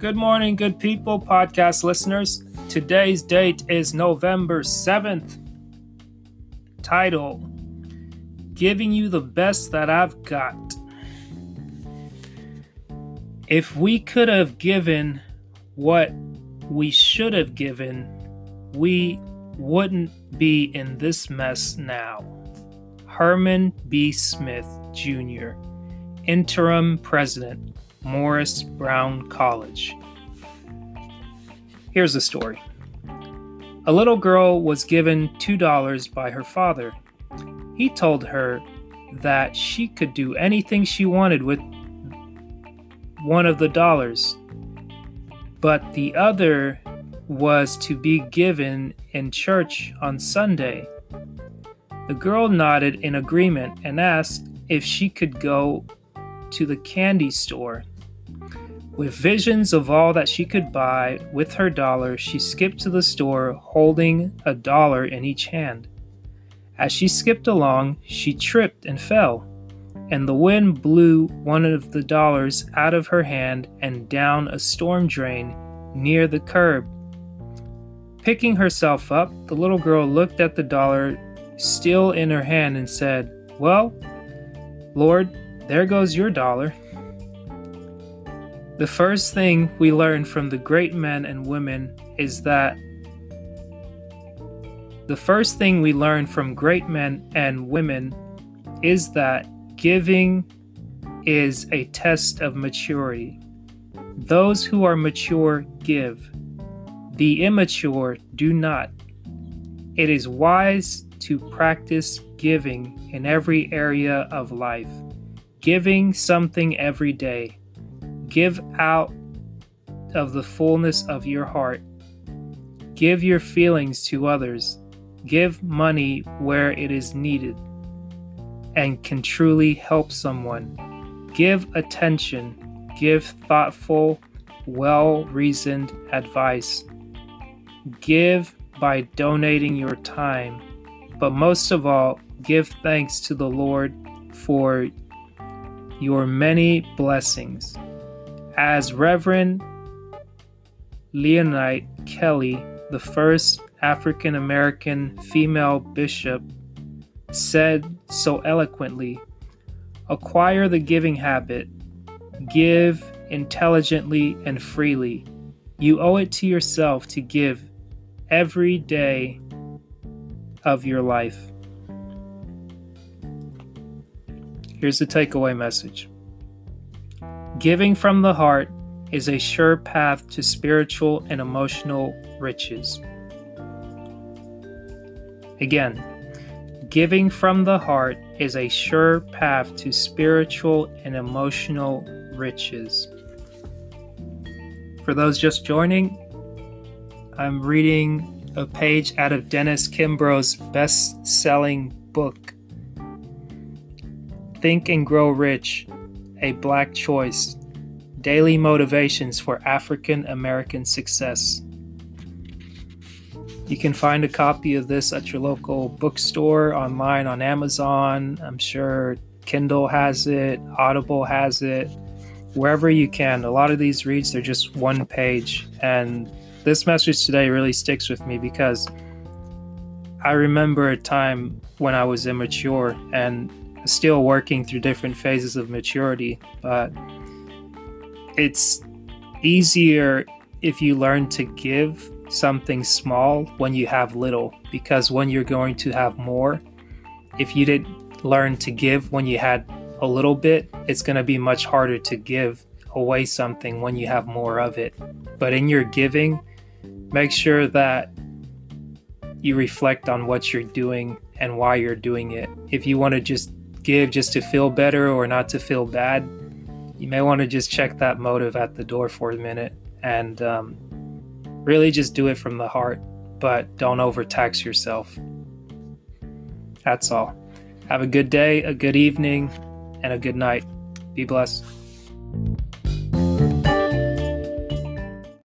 Good morning, good people, podcast listeners. Today's date is November 7th. Title Giving You the Best That I've Got. If we could have given what we should have given, we wouldn't be in this mess now. Herman B. Smith, Jr., Interim President, Morris Brown College. Here's the story. A little girl was given $2 by her father. He told her that she could do anything she wanted with one of the dollars, but the other was to be given in church on Sunday. The girl nodded in agreement and asked if she could go to the candy store. With visions of all that she could buy with her dollar, she skipped to the store holding a dollar in each hand. As she skipped along, she tripped and fell, and the wind blew one of the dollars out of her hand and down a storm drain near the curb. Picking herself up, the little girl looked at the dollar still in her hand and said, Well, Lord, there goes your dollar. The first thing we learn from the great men and women is that the first thing we learn from great men and women is that giving is a test of maturity. Those who are mature give, the immature do not. It is wise to practice giving in every area of life giving something every day. Give out of the fullness of your heart. Give your feelings to others. Give money where it is needed and can truly help someone. Give attention. Give thoughtful, well reasoned advice. Give by donating your time. But most of all, give thanks to the Lord for your many blessings. As Reverend Leontine Kelly, the first African American female bishop, said so eloquently acquire the giving habit, give intelligently and freely. You owe it to yourself to give every day of your life. Here's the takeaway message Giving from the heart is a sure path to spiritual and emotional riches. Again, giving from the heart is a sure path to spiritual and emotional riches. For those just joining, I'm reading a page out of Dennis Kimbro's best selling book, Think and Grow Rich A Black Choice Daily Motivations for African American Success. You can find a copy of this at your local bookstore, online on Amazon. I'm sure Kindle has it, Audible has it, wherever you can. A lot of these reads, they're just one page. And this message today really sticks with me because I remember a time when I was immature and still working through different phases of maturity, but it's easier if you learn to give something small when you have little because when you're going to have more if you didn't learn to give when you had a little bit it's going to be much harder to give away something when you have more of it. But in your giving make sure that you reflect on what you're doing and why you're doing it. If you want to just give just to feel better or not to feel bad, you may want to just check that motive at the door for a minute and um, really just do it from the heart, but don't overtax yourself. That's all. Have a good day, a good evening, and a good night. Be blessed.